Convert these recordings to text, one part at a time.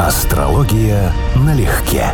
Астрология налегке.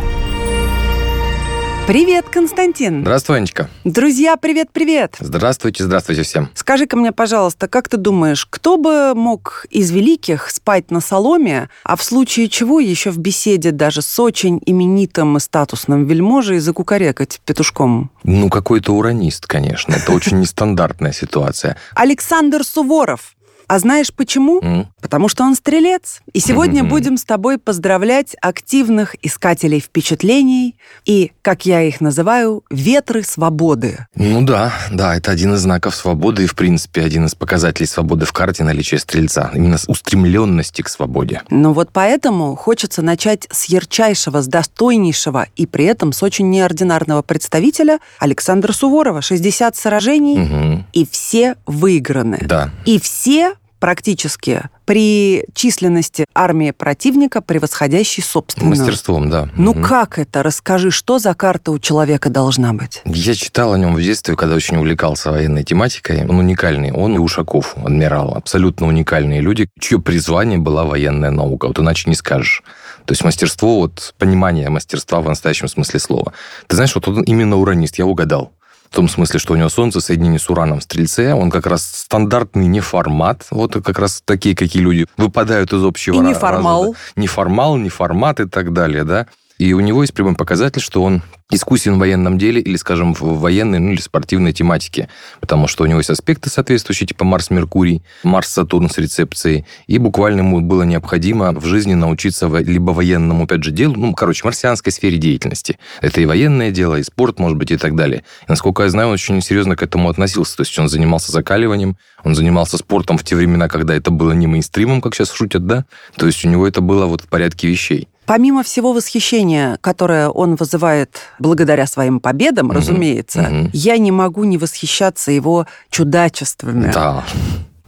Привет, Константин. Здравствуй, Анечка. Друзья, привет-привет. Здравствуйте, здравствуйте всем. Скажи-ка мне, пожалуйста, как ты думаешь, кто бы мог из великих спать на соломе, а в случае чего еще в беседе даже с очень именитым и статусным вельможей закукарекать петушком? Ну, какой-то уранист, конечно. Это очень нестандартная ситуация. Александр Суворов. А знаешь почему? М? Потому что он стрелец. И сегодня Мгм. будем с тобой поздравлять активных искателей впечатлений и, как я их называю, ветры свободы. Ну да, да, это один из знаков свободы и, в принципе, один из показателей свободы в карте наличие стрельца. Именно устремленности к свободе. Ну вот поэтому хочется начать с ярчайшего, с достойнейшего и при этом с очень неординарного представителя Александра Суворова. 60 сражений, Мгм. и все выиграны. Да. И все практически при численности армии противника, превосходящей собственную. Мастерством, да. Ну Мгм. как это? Расскажи, что за карта у человека должна быть? Я читал о нем в детстве, когда очень увлекался военной тематикой. Он уникальный. Он и Ушаков, адмирал. Абсолютно уникальные люди, чье призвание была военная наука. Вот иначе не скажешь. То есть мастерство, вот понимание мастерства в настоящем смысле слова. Ты знаешь, вот он именно уранист, я угадал. В том смысле, что у него Солнце соединение с Ураном в Стрельце, он как раз стандартный неформат, вот как раз такие, какие люди выпадают из общего И неформал. разряда. Неформал, неформат и так далее, да. И у него есть прямой показатель, что он искусен в военном деле или, скажем, в военной, ну или спортивной тематике. Потому что у него есть аспекты соответствующие, типа Марс-Меркурий, Марс-Сатурн с рецепцией. И буквально ему было необходимо в жизни научиться либо военному, опять же, делу, ну, короче, марсианской сфере деятельности. Это и военное дело, и спорт, может быть, и так далее. И, насколько я знаю, он очень серьезно к этому относился. То есть он занимался закаливанием, он занимался спортом в те времена, когда это было не мейнстримом, как сейчас шутят, да? То есть у него это было вот в порядке вещей. Помимо всего восхищения, которое он вызывает благодаря своим победам, Мгм. разумеется, Мгм. я не могу не восхищаться его чудачествами. Да,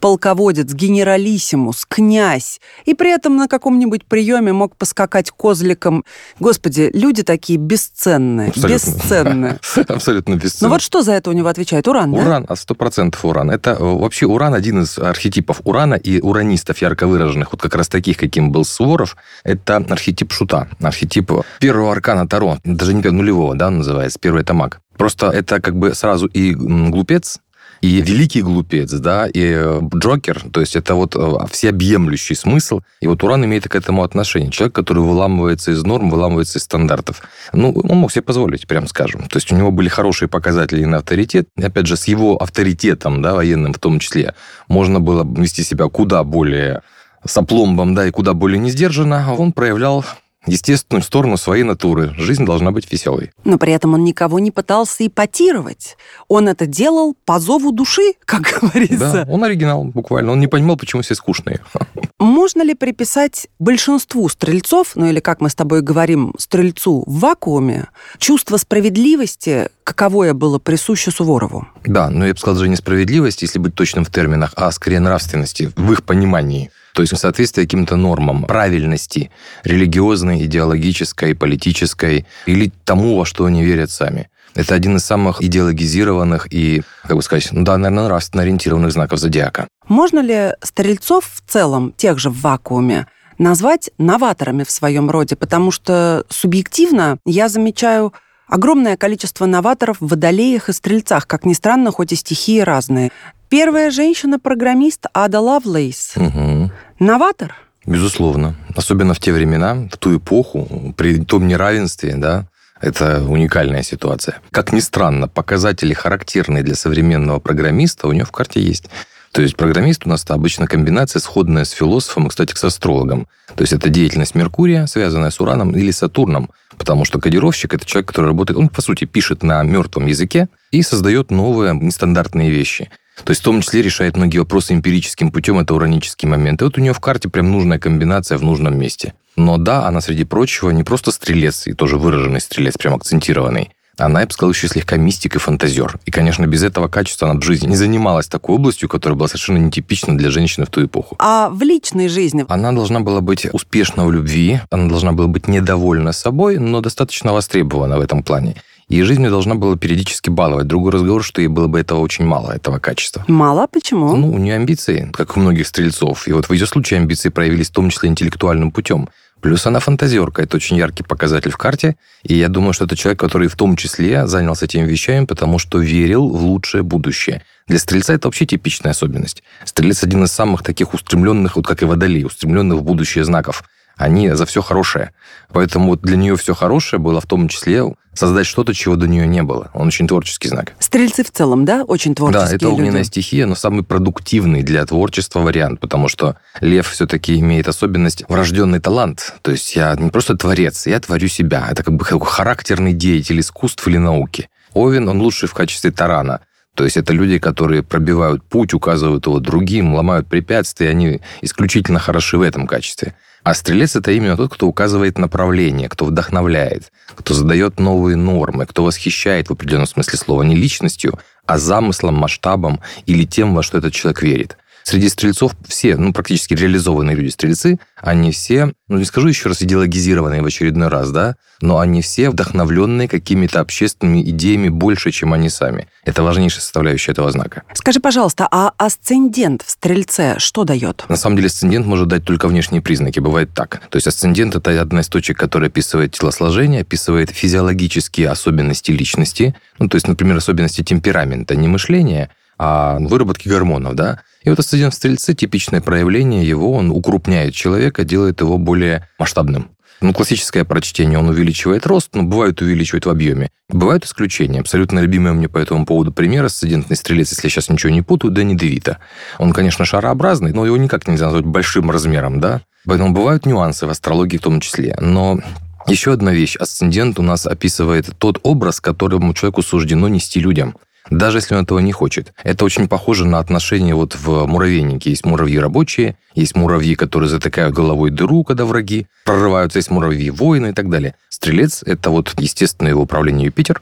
Полководец, генералиссимус, князь. И при этом на каком-нибудь приеме мог поскакать козликом. Господи, люди такие бесценные. Абсолютно. Бесценные. абсолютно Ну бесценно. вот что за это у него отвечает? Уран? Уран, а сто процентов уран. Это э, вообще уран один из архетипов урана и уранистов ярко выраженных, вот как раз таких, каким был Суворов, это архетип шута, архетип первого аркана Таро, даже не нулевого, да, он называется, первый это маг. Просто это как бы сразу и глупец, и великий глупец, да, и э, Джокер, то есть это вот э, всеобъемлющий смысл. И вот Уран имеет к этому отношение. Человек, который выламывается из норм, выламывается из стандартов. Ну, он мог себе позволить, прям скажем. То есть у него были хорошие показатели на авторитет. И опять же, с его авторитетом, да, военным в том числе, можно было вести себя куда более с опломбом, да, и куда более не сдержанно. Он проявлял естественную сторону своей натуры. Жизнь должна быть веселой. Но при этом он никого не пытался ипотировать. Он это делал по зову души, как Да, говорится. он оригинал, буквально. Он не понимал, почему все скучные. Можно ли приписать большинству стрельцов, ну или как мы с тобой говорим, стрельцу в вакууме, чувство справедливости, каковое было присуще Суворову? Да, но я бы сказал даже не справедливость, если быть точным в терминах, а скорее нравственности в их понимании. То есть соответствие каким-то нормам, правильности религиозной, идеологической, политической или тому, во что они верят сами. Это один из самых идеологизированных и, как бы сказать, ну да, наверное, нравственно ориентированных знаков зодиака. Можно ли стрельцов в целом, тех же в вакууме, назвать новаторами в своем роде? Потому что субъективно я замечаю огромное количество новаторов в водолеях и стрельцах, как ни странно, хоть и стихии разные. Первая женщина-программист Ада Лавлейс. Мгм. Новатор? Безусловно. Особенно в те времена, в ту эпоху, при том неравенстве, да, это уникальная ситуация. Как ни странно, показатели, характерные для современного программиста, у него в карте есть. То есть программист у нас это обычно комбинация, сходная с философом и, кстати, с астрологом. То есть это деятельность Меркурия, связанная с Ураном или Сатурном. Потому что кодировщик – это человек, который работает, он, по сути, пишет на мертвом языке и создает новые нестандартные вещи. То есть в том числе решает многие вопросы эмпирическим путем, это уранический момент. И вот у нее в карте прям нужная комбинация в нужном месте. Но да, она, среди прочего, не просто стрелец, и тоже выраженный стрелец, прям акцентированный. Она, я бы сказал, еще слегка мистик и фантазер. И, конечно, без этого качества она в жизни не занималась такой областью, которая была совершенно нетипична для женщины в ту эпоху. А в личной жизни? Она должна была быть успешна в любви, она должна была быть недовольна собой, но достаточно востребована в этом плане. И жизнь её должна была периодически баловать. Другой разговор, что ей было бы этого очень мало, этого качества. Мало? Почему? Ну, у нее амбиции, как у многих стрельцов. И вот в ее случае амбиции проявились в том числе интеллектуальным путем. Плюс она фантазерка. Это очень яркий показатель в карте. И я думаю, что это человек, который в том числе занялся этими вещами, потому что верил в лучшее будущее. Для стрельца это вообще типичная особенность. Стрелец один из самых таких устремленных, вот как и водолей, устремленных в будущее знаков они за все хорошее. Поэтому для нее все хорошее было в том числе создать что-то, чего до нее не было. Он очень творческий знак. Стрельцы в целом, да, очень творческие Да, это люди. огненная стихия, но самый продуктивный для творчества вариант, потому что лев все-таки имеет особенность врожденный талант. То есть я не просто творец, я творю себя. Это как бы характерный деятель искусств или науки. Овен, он лучший в качестве тарана. То есть это люди, которые пробивают путь, указывают его другим, ломают препятствия, они исключительно хороши в этом качестве. А стрелец это именно тот, кто указывает направление, кто вдохновляет, кто задает новые нормы, кто восхищает в определенном смысле слова не личностью, а замыслом, масштабом или тем, во что этот человек верит. Среди стрельцов все, ну, практически реализованные люди-стрельцы, они все, ну, не скажу еще раз идеологизированные в очередной раз, да, но они все вдохновленные какими-то общественными идеями больше, чем они сами. Это важнейшая составляющая этого знака. Скажи, пожалуйста, а асцендент в стрельце что дает? На самом деле асцендент может дать только внешние признаки. Бывает так. То есть асцендент – это одна из точек, которая описывает телосложение, описывает физиологические особенности личности. Ну, то есть, например, особенности темперамента, не мышления, а выработки гормонов, да. И вот асцендент в стрельце, типичное проявление его, он укрупняет человека, делает его более масштабным. Ну, классическое прочтение, он увеличивает рост, но бывает увеличивает в объеме. Бывают исключения. Абсолютно любимый мне по этому поводу пример асцендентный стрелец, если я сейчас ничего не путаю, Дэнни Девита. Он, конечно, шарообразный, но его никак нельзя назвать большим размером, да? Поэтому бывают нюансы в астрологии в том числе. Но еще одна вещь. Асцендент у нас описывает тот образ, которому человеку суждено нести людям даже если он этого не хочет. Это очень похоже на отношения вот в муравейнике. Есть муравьи рабочие, есть муравьи, которые затыкают головой дыру, когда враги прорываются, есть муравьи воины и так далее. Стрелец — это вот естественное управление Юпитер,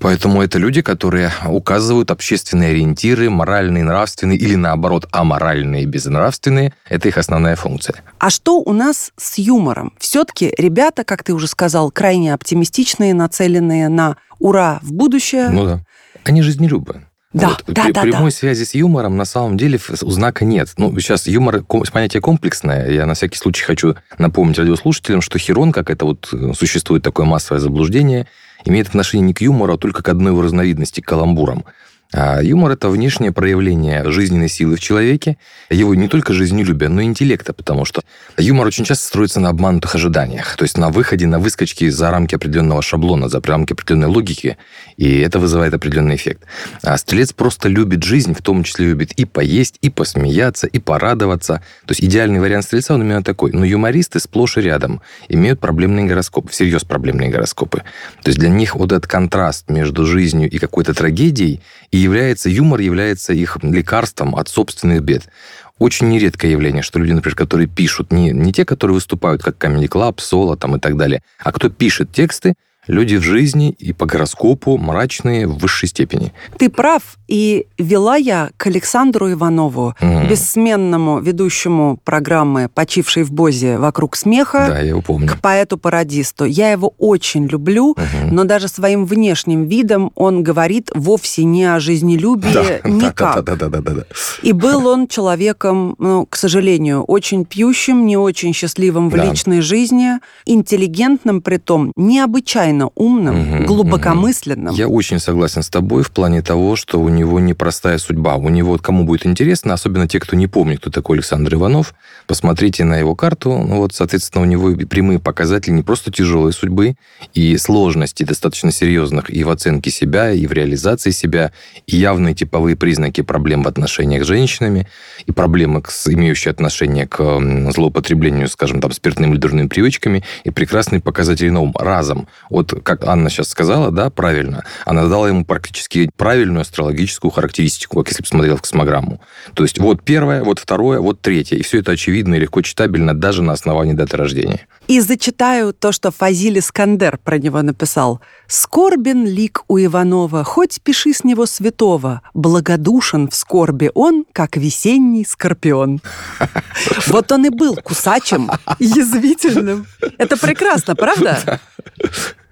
Поэтому это люди, которые указывают общественные ориентиры, моральные, нравственные или наоборот аморальные, безнравственные. Это их основная функция. А что у нас с юмором? Все-таки ребята, как ты уже сказал, крайне оптимистичные, нацеленные на ура в будущее. Ну да. Они жизнелюбы. Да, вот. да, При, да, прямой да. связи с юмором на самом деле у знака нет. Ну, сейчас юмор ком- понятие комплексное. Я на всякий случай хочу напомнить радиослушателям, что херон, как это вот э, существует такое массовое заблуждение, имеет отношение не к юмору, а только к одной его разновидности, к каламбурам. А юмор – это внешнее проявление жизненной силы в человеке, его не только жизнелюбия, но и интеллекта, потому что юмор очень часто строится на обманутых ожиданиях, то есть на выходе, на выскочке за рамки определенного шаблона, за рамки определенной логики, и это вызывает определенный эффект. А стрелец просто любит жизнь, в том числе любит и поесть, и посмеяться, и порадоваться. То есть идеальный вариант стрельца, он именно такой. Но юмористы сплошь и рядом имеют проблемные гороскопы, всерьез проблемные гороскопы. То есть для них вот этот контраст между жизнью и какой-то трагедией и является, юмор является их лекарством от собственных бед. Очень нередкое явление, что люди, например, которые пишут, не, не те, которые выступают как Comedy Club, соло там и так далее, а кто пишет тексты, люди в жизни и по гороскопу мрачные в высшей степени. Ты прав, и вела я к Александру Иванову, Мгм. бессменному ведущему программы «Почивший в Бозе вокруг смеха», Да, я его помню. к поэту-пародисту. Я его очень люблю, Мгм. но даже своим внешним видом он говорит вовсе не о жизнелюбии никак. Да, да, да, да, да. И был он человеком, ну, к сожалению, очень пьющим, не очень счастливым в Да. личной жизни, интеллигентным при том, необычайно умным, Мгм, глубокомысленным. Я очень согласен с тобой в плане того, что у него непростая судьба. У него, кому будет интересно, особенно те, кто не помнит, кто такой Александр Иванов, посмотрите на его карту. Ну, вот, соответственно, у него прямые показатели не просто тяжелой судьбы и сложностей достаточно серьезных и в оценке себя, и в реализации себя, и явные типовые признаки проблем в отношениях с женщинами, и проблемы, имеющие отношение к злоупотреблению, скажем, там, спиртными или дурными привычками, и прекрасные показатели на ум разом. Вот как Анна сейчас сказала, да, правильно, она дала ему практически правильную астрологическую характеристику, как если бы смотрел в космограмму. То есть вот первое, вот второе, вот третье. И все это очевидно и легко читабельно даже на основании даты рождения. И зачитаю то, что Фазиль Искандер про него написал. «Скорбен лик у Иванова, хоть пиши с него святого, благодушен в скорби он, как весенний скорпион». Вот он и был кусачим, язвительным. Это прекрасно, правда?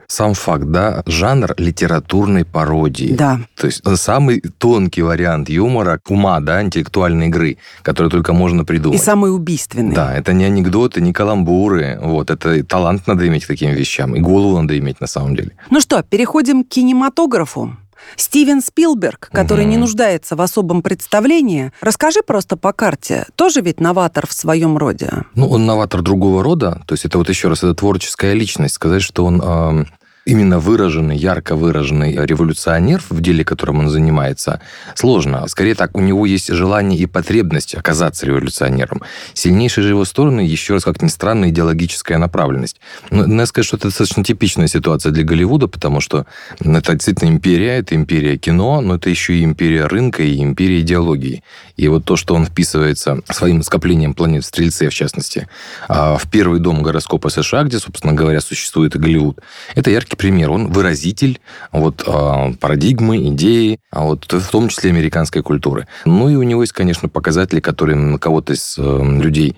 Сам факт, да, жанр литературной пародии. Да. То есть самый тонкий вариант юмора, ума, да, интеллектуальной игры, который только можно придумать. И самый убийственный. Да, это не анекдоты, не каламбуры. Вот, это талант надо иметь к таким вещам. И голову надо иметь на самом деле. Ну что, переходим к кинематографу. Стивен Спилберг, который угу. не нуждается в особом представлении, расскажи просто по карте. Тоже ведь новатор в своем роде? Ну, он новатор другого рода. То есть это вот еще раз, это творческая личность. Сказать, что он э, именно выраженный, ярко выраженный революционер в деле, которым он занимается, сложно. Скорее так, у него есть желание и потребность оказаться революционером. Сильнейшие же его стороны, еще раз, как ни странно, идеологическая направленность. Но надо сказать, что это достаточно типичная ситуация для Голливуда, потому что это действительно империя, это империя кино, но это еще и империя рынка и империя идеологии. И вот то, что он вписывается своим скоплением планет в Стрельце, в частности, а, в первый дом гороскопа США, где, собственно говоря, существует и Голливуд, это яркий пример. Он выразитель вот, а, парадигмы, идеи, а вот, в том числе американской культуры. Ну и у него есть, конечно, показатели, которые на кого-то из э, людей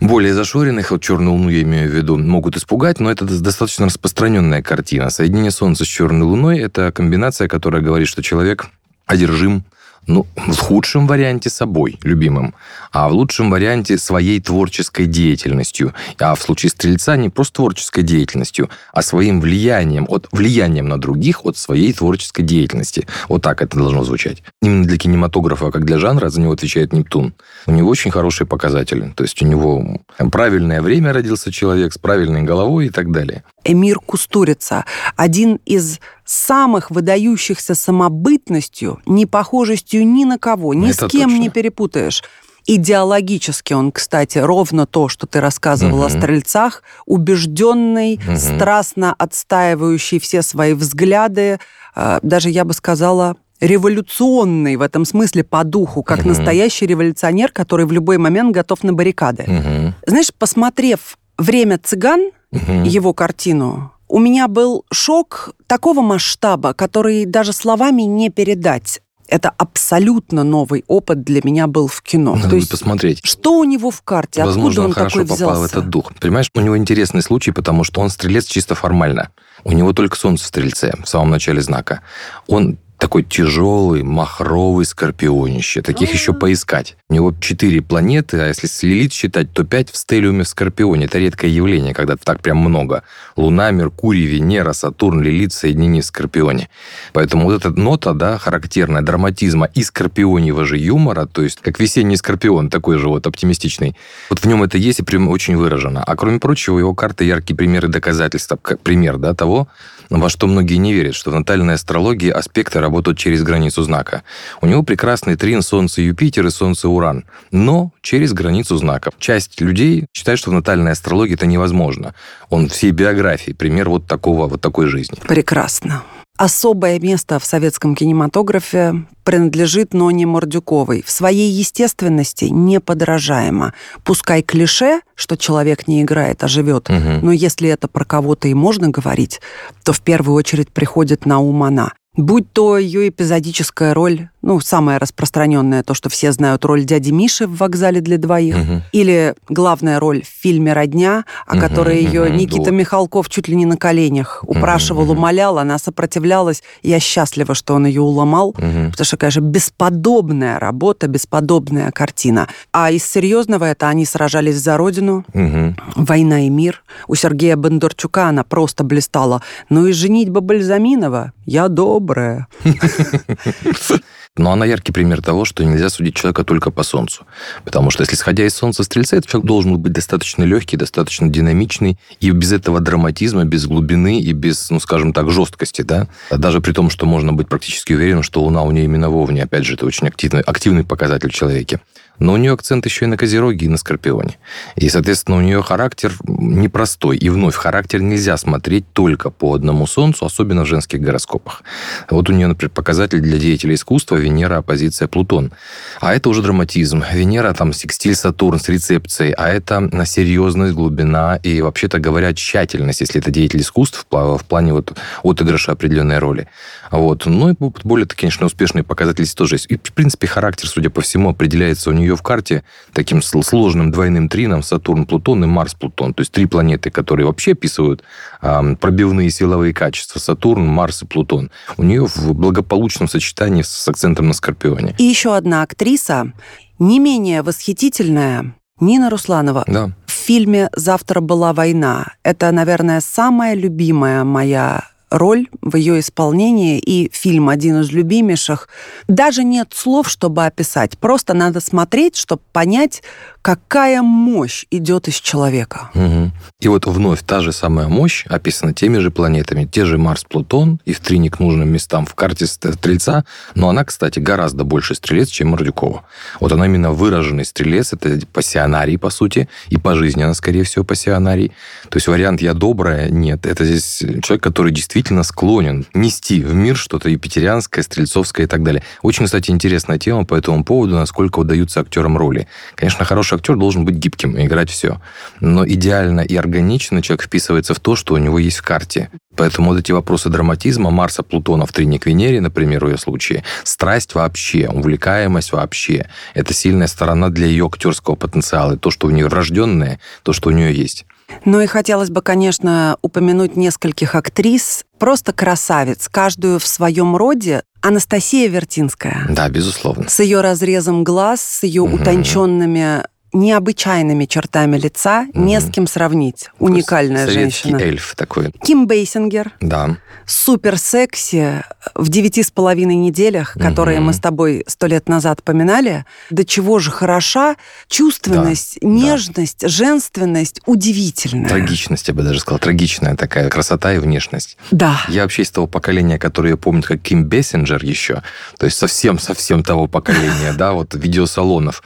более зашоренных, вот «Черную луну» я имею в виду, могут испугать, но это достаточно распространенная картина. Соединение Солнца с Черной Луной – это комбинация, которая говорит, что человек одержим ну, в худшем варианте собой, любимым, а в лучшем варианте своей творческой деятельностью. А в случае Стрельца не просто творческой деятельностью, а своим влиянием, от влиянием на других от своей творческой деятельности. Вот так это должно звучать. Именно для кинематографа, как для жанра, за него отвечает Нептун. У него очень хорошие показатели. То есть у него правильное время родился человек с правильной головой и так далее. Эмир Кустурица, один из самых выдающихся самобытностью, непохожестью ни на кого, ни Это с кем точно. не перепутаешь. Идеологически он, кстати, ровно то, что ты рассказывала угу. о стрельцах, убежденный, угу. страстно отстаивающий все свои взгляды, а, даже я бы сказала, революционный в этом смысле по духу, как угу. настоящий революционер, который в любой момент готов на баррикады. Угу. Знаешь, посмотрев «Время цыган», угу. его картину, у меня был шок такого масштаба, который даже словами не передать. Это абсолютно новый опыт для меня был в кино. Надо То есть, посмотреть. Что у него в карте? Возможно, Откуда он, он хорошо такой попал в этот дух. Понимаешь, у него интересный случай, потому что он стрелец чисто формально. У него только солнце в стрельце в самом начале знака. Он такой тяжелый, махровый скорпионище. Таких еще поискать. У него четыре планеты, а если с Лилит считать, то пять в стелиуме в Скорпионе. Это редкое явление, когда так прям много. Луна, Меркурий, Венера, Сатурн, Лилит соединены в Скорпионе. Поэтому вот эта нота, да, характерная драматизма и скорпионьего же юмора, то есть как весенний скорпион, такой же вот оптимистичный, вот в нем это есть и прям очень выражено. А кроме прочего, его карта яркий пример и доказательства, как пример да, того, во что многие не верят, что в натальной астрологии аспекты работают через границу знака. У него прекрасный трин Солнце-Юпитер и Солнце-Уран, но через границу знаков. Часть людей считает, что в натальной астрологии это невозможно. Он всей биографии пример вот такого, вот такой жизни. Прекрасно. Особое место в советском кинематографе принадлежит Ноне Мордюковой. В своей естественности неподражаемо. Пускай клише, что человек не играет, а живет, угу. но если это про кого-то и можно говорить, то в первую очередь приходит на ум она. Будь то ее эпизодическая роль, ну, самая распространенная, то, что все знают, роль дяди Миши в «Вокзале для двоих», угу. или главная роль в фильме «Родня», о угу, которой ее угу, Никита да. Михалков чуть ли не на коленях упрашивал, угу, умолял, она сопротивлялась. Я счастлива, что он ее уломал, угу. потому что, конечно, бесподобная работа, бесподобная картина. А из серьезного это они сражались за родину, угу. «Война и мир». У Сергея Бондарчука она просто блистала. Ну и «Женитьба Бальзаминова» я добрая. Но она яркий пример того, что нельзя судить человека только по Солнцу. Потому что если исходя из Солнца Стрельца, этот человек должен быть достаточно легкий, достаточно динамичный, и без этого драматизма, без глубины и без, ну, скажем так, жесткости, да. Даже при том, что можно быть практически уверенным, что Луна у нее именно вовне. Опять же, это очень активный, активный показатель в человеке. Но у нее акцент еще и на Козероге, и на Скорпионе. И, соответственно, у нее характер непростой. И вновь, характер нельзя смотреть только по одному Солнцу, особенно в женских гороскопах. Вот у нее, например, показатель для деятелей искусства Венера, оппозиция Плутон. А это уже драматизм. Венера там секстиль Сатурн с рецепцией, а это на серьезность, глубина и, вообще-то говоря, тщательность, если это деятель искусств в плане вот отыгрыша определенной роли. Вот. Ну и более, конечно, успешные показатели тоже есть. И, в принципе, характер, судя по всему, определяется у нее нее в карте таким сложным двойным трином Сатурн-Плутон и Марс-Плутон. То есть три планеты, которые вообще описывают пробивные силовые качества. Сатурн, Марс и Плутон. У нее в благополучном сочетании с акцентом на Скорпионе. И еще одна актриса, не менее восхитительная, Нина Русланова. Да. В фильме «Завтра была война». Это, наверное, самая любимая моя роль в ее исполнении, и фильм один из любимейших. Даже нет слов, чтобы описать. Просто надо смотреть, чтобы понять, какая мощь идет из человека. Угу. И вот вновь та же самая мощь описана теми же планетами, те же Марс, Плутон, и в три к нужным местам в карте Стрельца, но она, кстати, гораздо больше стрелец, чем Мордюкова. Вот она именно выраженный стрелец, это пассионарий, по сути, и по жизни она, скорее всего, пассионарий. То есть вариант «я добрая» нет. Это здесь человек, который действительно склонен нести в мир что-то юпитерианское, стрельцовское и так далее. Очень, кстати, интересная тема по этому поводу, насколько удаются актерам роли. Конечно, хороший хороший актер должен быть гибким и играть все. Но идеально и органично человек вписывается в то, что у него есть в карте. Поэтому вот эти вопросы драматизма, Марса, Плутона в трине Венере, например, в ее случае, страсть вообще, увлекаемость вообще, это сильная сторона для ее актерского потенциала. То, что у нее врожденное, то, что у нее есть. Ну и хотелось бы, конечно, упомянуть нескольких актрис. Просто красавец, каждую в своем роде. Анастасия Вертинская. Да, безусловно. С ее разрезом глаз, с ее угу. утонченными необычайными чертами лица, угу. не с кем сравнить. Уникальная Советский женщина. эльф такой. Ким Бейсингер. Да. Супер секси в девяти с половиной неделях, которые угу. мы с тобой сто лет назад поминали. До чего же хороша чувственность, да. нежность, да. женственность удивительная. Трагичность, я бы даже сказал. Трагичная такая красота и внешность. Да. Я вообще из того поколения, которое помнит как Ким Бессинджер еще. То есть совсем-совсем того поколения, да, вот видеосалонов.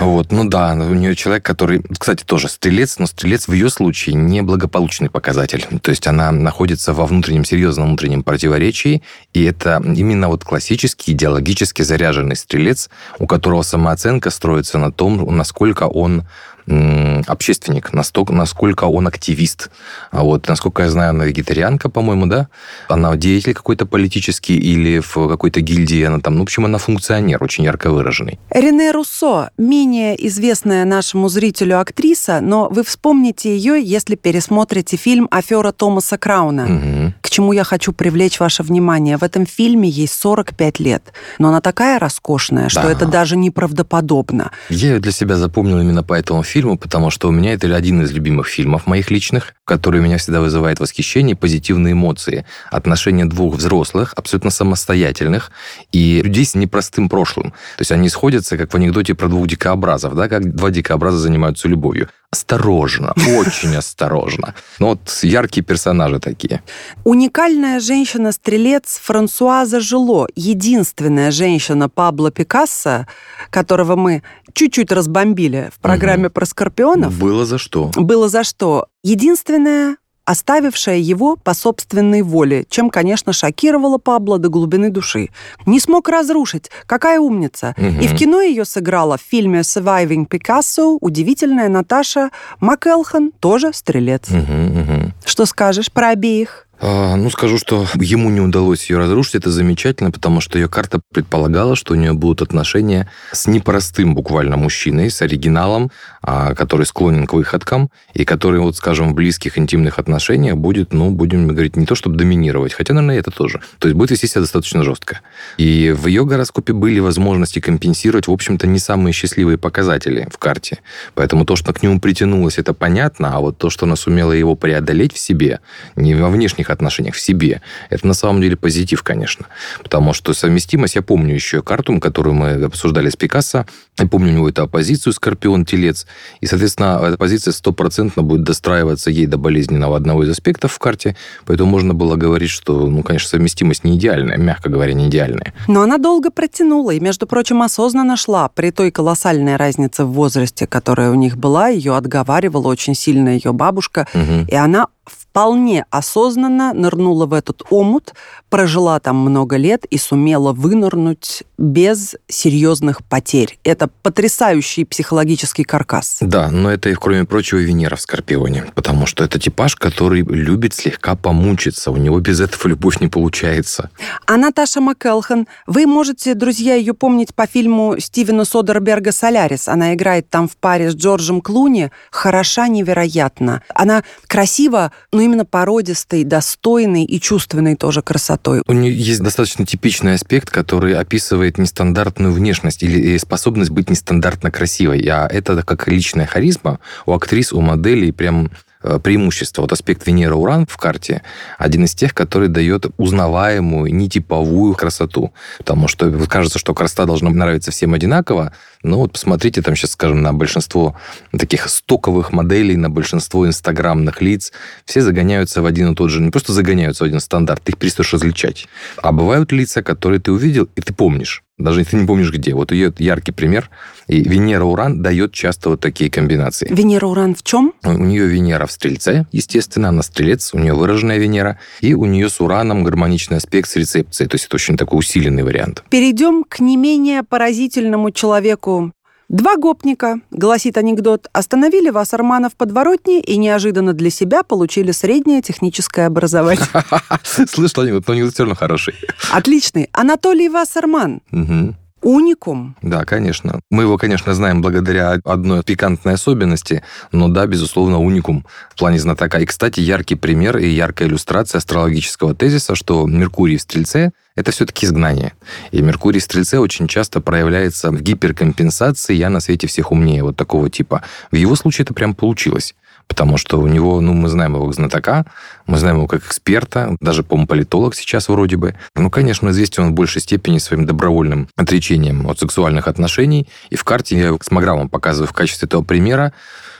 Вот, ну да, у нее человек, который, кстати, тоже стрелец, но стрелец в ее случае неблагополучный показатель. То есть она находится во внутреннем, серьезном внутреннем противоречии, и это именно вот классический идеологически заряженный стрелец, у которого самооценка строится на том, насколько он общественник, настолько, насколько он активист. А вот, насколько я знаю, она вегетарианка, по-моему, да? Она деятель какой-то политический или в какой-то гильдии она там, ну, в общем, она функционер, очень ярко выраженный. Рене Руссо, менее известная нашему зрителю актриса, но вы вспомните ее, если пересмотрите фильм «Афера Томаса Крауна». Угу. К чему я хочу привлечь ваше внимание. В этом фильме ей 45 лет, но она такая роскошная, что да. это даже неправдоподобно. Я ее для себя запомнил именно по этому фильму, фильму, потому что у меня это один из любимых фильмов моих личных, который у меня всегда вызывает восхищение и позитивные эмоции. Отношения двух взрослых, абсолютно самостоятельных, и людей с непростым прошлым. То есть они сходятся, как в анекдоте про двух дикообразов, да, как два дикообраза занимаются любовью. Осторожно, очень осторожно. Ну вот яркие персонажи такие. Уникальная женщина-стрелец Франсуаза Жило, единственная женщина Пабло Пикассо, которого мы чуть-чуть разбомбили в программе угу. про скорпионов. Было за что. Было за что. Единственная оставившая его по собственной воле, чем, конечно, шокировала Пабло до глубины души. Не смог разрушить. Какая умница. Угу. И в кино ее сыграла в фильме «Surviving Picasso» удивительная Наташа МакЭлхан, тоже стрелец. Угу, угу. Что скажешь про обеих? А, ну, скажу, что ему не удалось ее разрушить. Это замечательно, потому что ее карта предполагала, что у нее будут отношения с непростым буквально мужчиной, с оригиналом, а, который склонен к выходкам, и который, вот, скажем, в близких интимных отношениях будет, ну, будем говорить, не то чтобы доминировать, хотя, наверное, это тоже. То есть будет вести себя достаточно жестко. И в ее гороскопе были возможности компенсировать, в общем-то, не самые счастливые показатели в карте. Поэтому то, что к нему притянулось, это понятно, а вот то, что она сумела его преодолеть в себе, не во внешних личных отношениях, в себе. Это на самом деле позитив, конечно. Потому что совместимость, я помню еще карту, которую мы обсуждали с Пикассо, я помню у него эту оппозицию Скорпион-Телец, и, соответственно, эта позиция стопроцентно будет достраиваться ей до болезненного одного из аспектов в карте, поэтому можно было говорить, что, ну, конечно, совместимость не идеальная, мягко говоря, не идеальная. Но она долго протянула, и, между прочим, осознанно шла. При той колоссальной разнице в возрасте, которая у них была, ее отговаривала очень сильно ее бабушка, угу. и она вполне осознанно нырнула в этот омут, прожила там много лет и сумела вынырнуть без серьезных потерь. Это потрясающий психологический каркас. Да, но это, кроме прочего, Венера в Скорпионе, потому что это типаж, который любит слегка помучиться. У него без этого любовь не получается. А Наташа МакЭлхан, вы можете, друзья, ее помнить по фильму Стивена Содерберга «Солярис». Она играет там в паре с Джорджем Клуни. Хороша невероятно. Она красива, но именно породистой, достойной и чувственной тоже красотой. У нее есть достаточно типичный аспект, который описывает нестандартную внешность или способность быть нестандартно красивой. А это как личная харизма у актрис, у моделей прям Э, преимущество. Вот аспект Венера-Уран в карте один из тех, который дает узнаваемую, нетиповую красоту. Потому что кажется, что красота должна нравиться всем одинаково, но вот посмотрите там сейчас, скажем, на большинство таких стоковых моделей, на большинство инстаграмных лиц. Все загоняются в один и тот же, не просто загоняются в один стандарт, ты их перестаешь различать. А бывают лица, которые ты увидел, и ты помнишь. Даже если ты не помнишь где. Вот ее яркий пример. И Венера-Уран дает часто вот такие комбинации. Венера-Уран в чем? У нее Венера в Стрельце, естественно, она Стрелец, у нее выраженная Венера, и у нее с Ураном гармоничный аспект с рецепцией, то есть это очень такой усиленный вариант. Перейдем к не менее поразительному человеку Два гопника, гласит анекдот, остановили Вассермана в подворотне и неожиданно для себя получили среднее техническое образование. Слышал анекдот, но анекдот все равно хороший. Отличный. Анатолий Вассерман. Угу. Уникум. Да, конечно. Мы его, конечно, знаем благодаря одной пикантной особенности, но да, безусловно, уникум в плане знатока. И, кстати, яркий пример и яркая иллюстрация астрологического тезиса, что Меркурий в Стрельце – это все-таки изгнание. И Меркурий в Стрельце очень часто проявляется в гиперкомпенсации «я на свете всех умнее» вот такого типа. В его случае это прям получилось потому что у него, ну, мы знаем его как знатока, мы знаем его как эксперта, даже, по-моему, политолог сейчас вроде бы. Ну, конечно, известен он в большей степени своим добровольным отречением от сексуальных отношений, и в карте я с Маграмом показываю в качестве этого примера,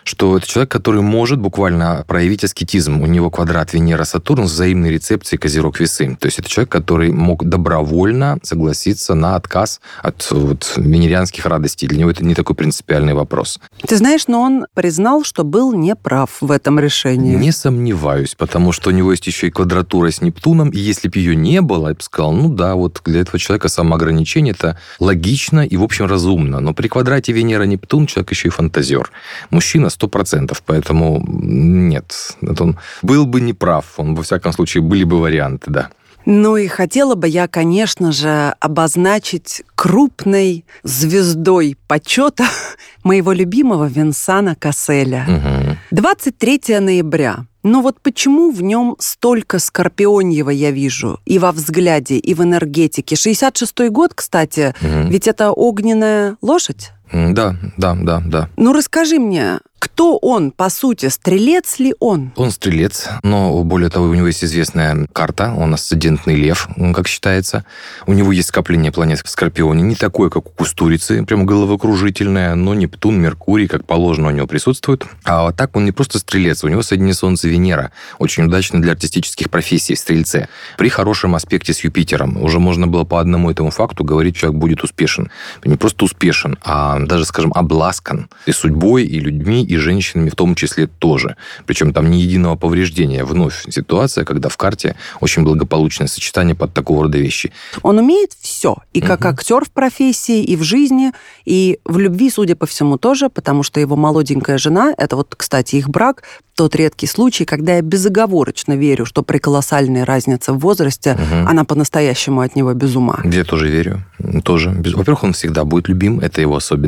что это человек, который может буквально проявить аскетизм. У него квадрат Венера-Сатурн с взаимной рецепцией Козерог-Весы. То есть это человек, который мог добровольно согласиться на отказ от вот, венерианских радостей. Для него это не такой принципиальный вопрос. Ты знаешь, но он признал, что был неправ в этом решении. Не сомневаюсь, потому что у него есть еще и квадратура с Нептуном, и если бы ее не было, я бы сказал, ну да, вот для этого человека самоограничение это логично и, в общем, разумно. Но при квадрате Венера-Нептун человек еще и фантазер. Мужчина сто процентов, поэтому нет. Это он был бы неправ, он, во всяком случае, были бы варианты, да. Ну и хотела бы я, конечно же, обозначить крупной звездой почета моего любимого Винсана Касселя. Угу. 23 ноября. Но вот почему в нем столько скорпионьего я вижу и во взгляде, и в энергетике? 66-й год, кстати, угу. ведь это огненная лошадь? Да, да, да, да. Ну расскажи мне, кто он, по сути? Стрелец ли он? Он стрелец, но более того, у него есть известная карта, он асцендентный лев, как считается. У него есть скопление планет в Скорпионе, не такое, как у Кустурицы, прям головокружительное, но Нептун, Меркурий, как положено, у него присутствует. А так он не просто стрелец, у него соединение Солнце Венера, очень удачно для артистических профессий в стрельце. При хорошем аспекте с Юпитером уже можно было по одному этому факту говорить, человек будет успешен. Не просто успешен, а даже, скажем, обласкан и судьбой, и людьми, и женщинами в том числе тоже. Причем там ни единого повреждения. Вновь ситуация, когда в карте очень благополучное сочетание под такого рода вещи. Он умеет все. И как угу. актер в профессии, и в жизни, и в любви, судя по всему, тоже, потому что его молоденькая жена, это вот, кстати, их брак, тот редкий случай, когда я безоговорочно верю, что при колоссальной разнице в возрасте угу. она по-настоящему от него без ума. Я тоже верю. Тоже. Во-первых, он всегда будет любим, это его особенность.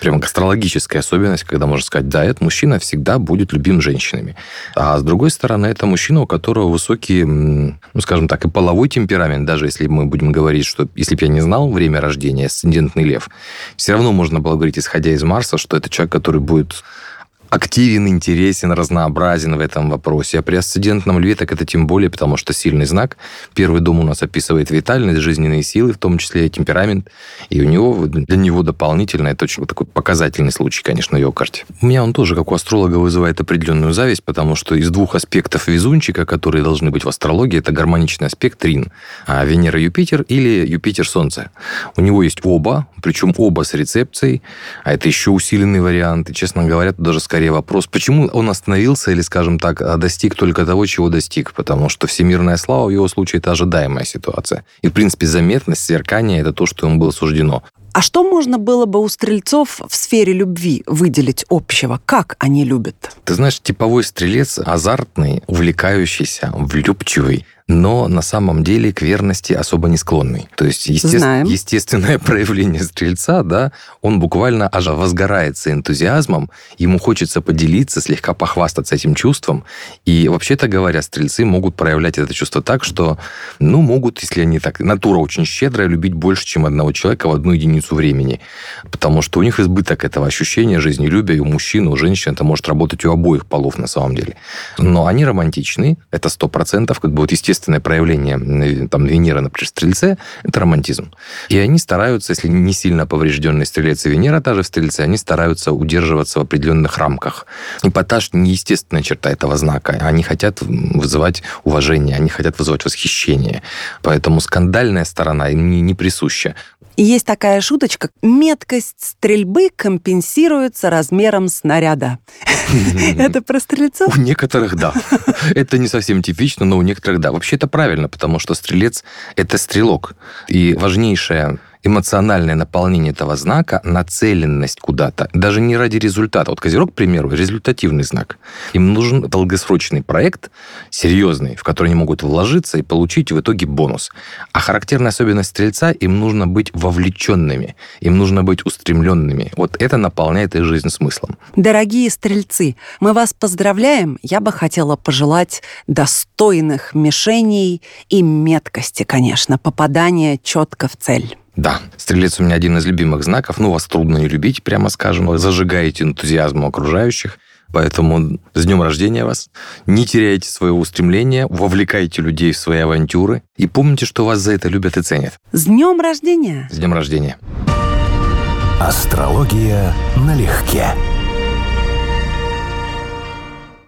Прямо астрологическая особенность, когда можно сказать, да, этот мужчина всегда будет любим женщинами. А с другой стороны, это мужчина, у которого высокий, ну, скажем так, и половой темперамент, даже если мы будем говорить, что если бы я не знал время рождения, асцендентный лев, все равно можно было говорить, исходя из Марса, что это человек, который будет активен, интересен, разнообразен в этом вопросе. А при асцендентном льве так это тем более, потому что сильный знак. Первый дом у нас описывает витальность, жизненные силы, в том числе и темперамент. И у него, для него дополнительно, это очень такой показательный случай, конечно, в его карте. У меня он тоже, как у астролога, вызывает определенную зависть, потому что из двух аспектов везунчика, которые должны быть в астрологии, это гармоничный аспект Трин. А Венера-Юпитер или Юпитер-Солнце. У него есть оба, причем оба с рецепцией, а это еще усиленный вариант. И, честно говоря, даже скорее скорее вопрос, почему он остановился или, скажем так, достиг только того, чего достиг. Потому что всемирная слава в его случае – это ожидаемая ситуация. И, в принципе, заметность, сверкание – это то, что ему было суждено. А что можно было бы у стрельцов в сфере любви выделить общего? Как они любят? Ты знаешь, типовой стрелец азартный, увлекающийся, влюбчивый, но на самом деле к верности особо не склонный. То есть есте... естественное проявление стрельца, да, он буквально аж возгорается энтузиазмом, ему хочется поделиться, слегка похвастаться этим чувством. И вообще-то говоря, стрельцы могут проявлять это чувство так, что, ну, могут, если они так, натура очень щедрая, любить больше, чем одного человека в одну единицу времени. Потому что у них избыток этого ощущения жизнелюбия, и у мужчин, и у женщин это может работать у обоих полов на самом деле. Но они романтичны, это сто процентов, как бы вот естественно естественное проявление там, Венеры, например, в Стрельце, это романтизм. И они стараются, если не сильно поврежденный Стрелец и Венера та же в Стрельце, они стараются удерживаться в определенных рамках. Эпатаж – неестественная черта этого знака. Они хотят вызывать уважение, они хотят вызывать восхищение. Поэтому скандальная сторона им не, не присуща. Есть такая шуточка. Меткость стрельбы компенсируется размером снаряда. Это про стрельцов? У некоторых да. Это не совсем типично, но у некоторых да. Вообще это правильно, потому что стрелец – это стрелок. И важнейшая эмоциональное наполнение этого знака, нацеленность куда-то, даже не ради результата. Вот Козерог, к примеру, результативный знак. Им нужен долгосрочный проект, серьезный, в который они могут вложиться и получить в итоге бонус. А характерная особенность Стрельца, им нужно быть вовлеченными, им нужно быть устремленными. Вот это наполняет их жизнь смыслом. Дорогие Стрельцы, мы вас поздравляем. Я бы хотела пожелать достойных мишеней и меткости, конечно, попадания четко в цель. Да, стрелец у меня один из любимых знаков. Ну, вас трудно не любить, прямо скажем. Вы зажигаете энтузиазм окружающих. Поэтому с днем рождения вас. Не теряйте своего устремления, вовлекайте людей в свои авантюры. И помните, что вас за это любят и ценят. С днем рождения! С днем рождения! Астрология налегке.